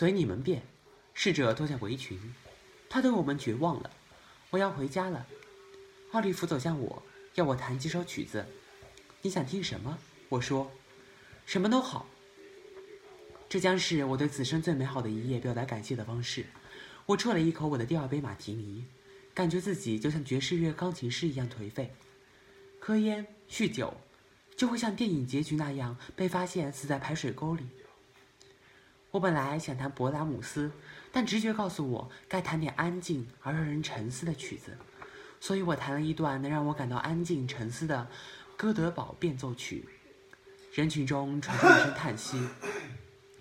随你们便。侍者脱下围裙，他对我们绝望了。我要回家了。奥利弗走向我，要我弹几首曲子。你想听什么？我说，什么都好。这将是我对此生最美好的一夜表达感谢的方式。我啜了一口我的第二杯马提尼，感觉自己就像爵士乐钢琴师一样颓废。喝烟、酗酒，就会像电影结局那样被发现死在排水沟里。我本来想弹勃拉姆斯，但直觉告诉我该弹点安静而让人沉思的曲子，所以我弹了一段能让我感到安静沉思的哥德堡变奏曲。人群中传出一声叹息。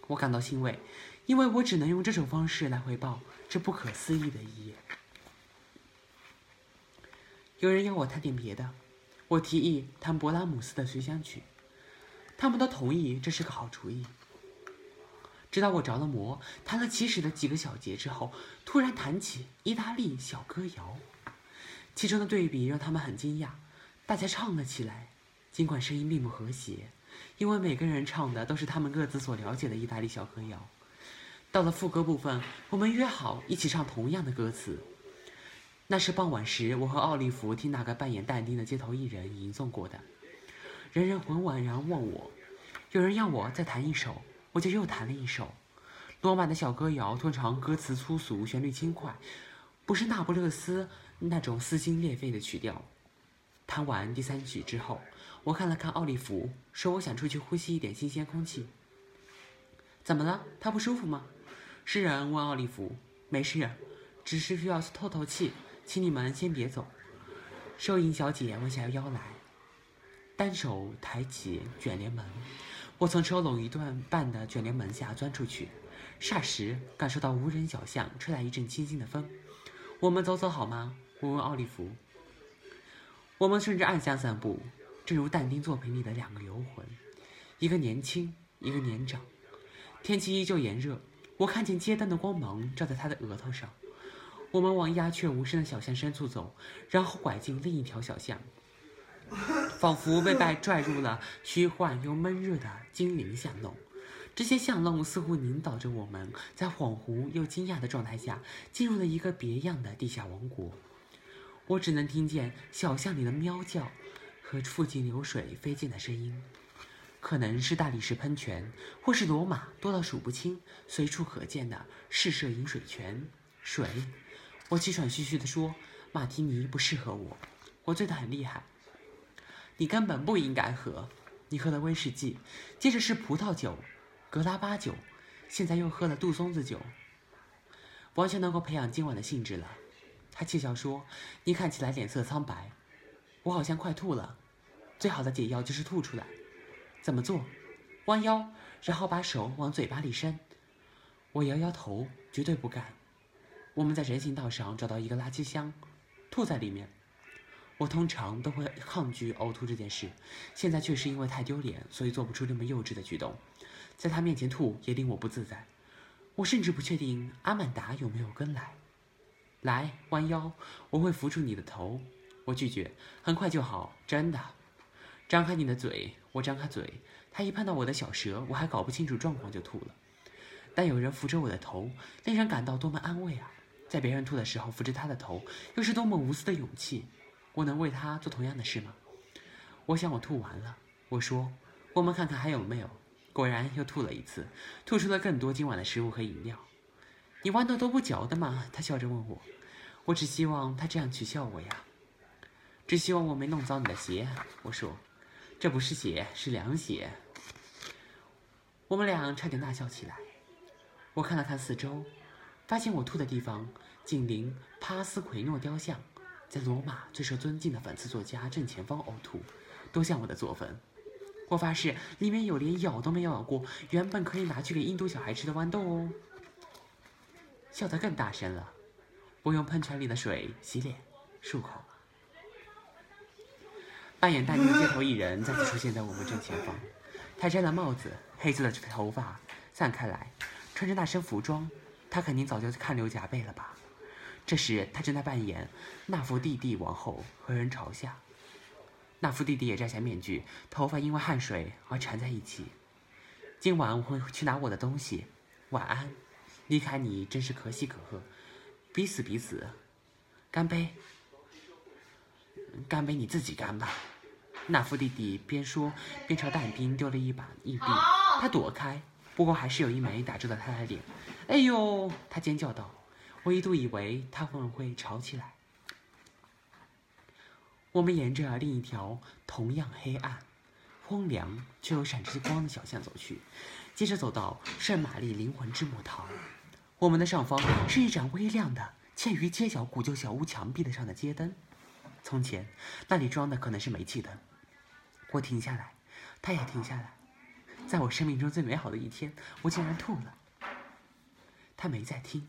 我感到欣慰，因为我只能用这种方式来回报这不可思议的一夜。有人要我弹点别的，我提议弹勃拉姆斯的随想曲，他们都同意这是个好主意。直到我着了魔，弹了起始的几个小节之后，突然弹起意大利小歌谣，其中的对比让他们很惊讶，大家唱了起来，尽管声音并不和谐。因为每个人唱的都是他们各自所了解的意大利小歌谣。到了副歌部分，我们约好一起唱同样的歌词。那是傍晚时，我和奥利弗听那个扮演但丁的街头艺人吟诵过的。人人浑然望我，有人要我再弹一首，我就又弹了一首。罗马的小歌谣通常歌词粗俗，旋律轻快，不是那不勒斯那种撕心裂肺的曲调。弹完第三曲之后。我看了看奥利弗，说：“我想出去呼吸一点新鲜空气。”怎么了？他不舒服吗？诗人问奥利弗。“没事，只是需要透透气，请你们先别走。”收银小姐弯下腰来，单手抬起卷帘门。我从抽拢一段半的卷帘门下钻出去，霎时感受到无人小巷吹来一阵清新的风。我们走走好吗？我问奥利弗。我们顺着暗巷散步。正如但丁作品里的两个游魂，一个年轻，一个年长。天气依旧炎热，我看见街灯的光芒照在他的额头上。我们往鸦雀无声的小巷深处走，然后拐进另一条小巷，仿佛被带拽入了虚幻又闷热的精灵巷弄。这些巷弄似乎引导着我们在恍惚又惊讶的状态下，进入了一个别样的地下王国。我只能听见小巷里的喵叫。和附近流水飞溅的声音，可能是大理石喷泉，或是罗马多到数不清、随处可见的试射饮水泉。水，我气喘吁吁地说：“马提尼不适合我，我醉得很厉害。”你根本不应该喝。你喝了威士忌，接着是葡萄酒、格拉巴酒，现在又喝了杜松子酒，完全能够培养今晚的兴致了。他窃笑说：“你看起来脸色苍白。”我好像快吐了，最好的解药就是吐出来。怎么做？弯腰，然后把手往嘴巴里伸。我摇摇头，绝对不干。我们在人行道上找到一个垃圾箱，吐在里面。我通常都会抗拒呕吐这件事，现在却是因为太丢脸，所以做不出这么幼稚的举动。在他面前吐也令我不自在。我甚至不确定阿曼达有没有跟来。来，弯腰，我会扶住你的头。我拒绝，很快就好，真的。张开你的嘴，我张开嘴。他一碰到我的小舌，我还搞不清楚状况就吐了。但有人扶着我的头，令人感到多么安慰啊！在别人吐的时候扶着他的头，又是多么无私的勇气。我能为他做同样的事吗？我想我吐完了。我说：“我们看看还有没有。”果然又吐了一次，吐出了更多今晚的食物和饮料。你豌豆都不嚼的吗？他笑着问我。我只希望他这样取笑我呀。只希望我没弄脏你的鞋。我说：“这不是鞋，是凉鞋。”我们俩差点大笑起来。我看了看四周，发现我吐的地方紧邻帕斯奎诺雕像，在罗马最受尊敬的讽刺作家正前方呕吐，多像我的作风。我发誓，里面有连咬都没咬过，原本可以拿去给印度小孩吃的豌豆哦。笑得更大声了。我用喷泉里的水洗脸、漱口。扮演但丁的街头艺人再次出现在我们正前方，他摘了帽子，黑色的头发散开来，穿着那身服装，他肯定早就汗流浃背了吧？这时他正在扮演纳福弟弟王后和人朝下，纳福弟弟也摘下面具，头发因为汗水而缠在一起。今晚我会去拿我的东西，晚安。离开你真是可喜可贺，彼此彼此，干杯！干杯，你自己干吧。纳夫弟弟边说边朝但兵丢了一把硬币，他躲开，不过还是有一枚打中了他的脸。哎呦！他尖叫道。我一度以为他们会吵起来。我们沿着另一条同样黑暗、荒凉却又闪着光的小巷走去，接着走到圣玛丽灵魂之母堂。我们的上方是一盏微亮的、嵌于街角古旧小屋墙壁的上的街灯。从前那里装的可能是煤气灯。我停下来，他也停下来。在我生命中最美好的一天，我竟然吐了。他没在听。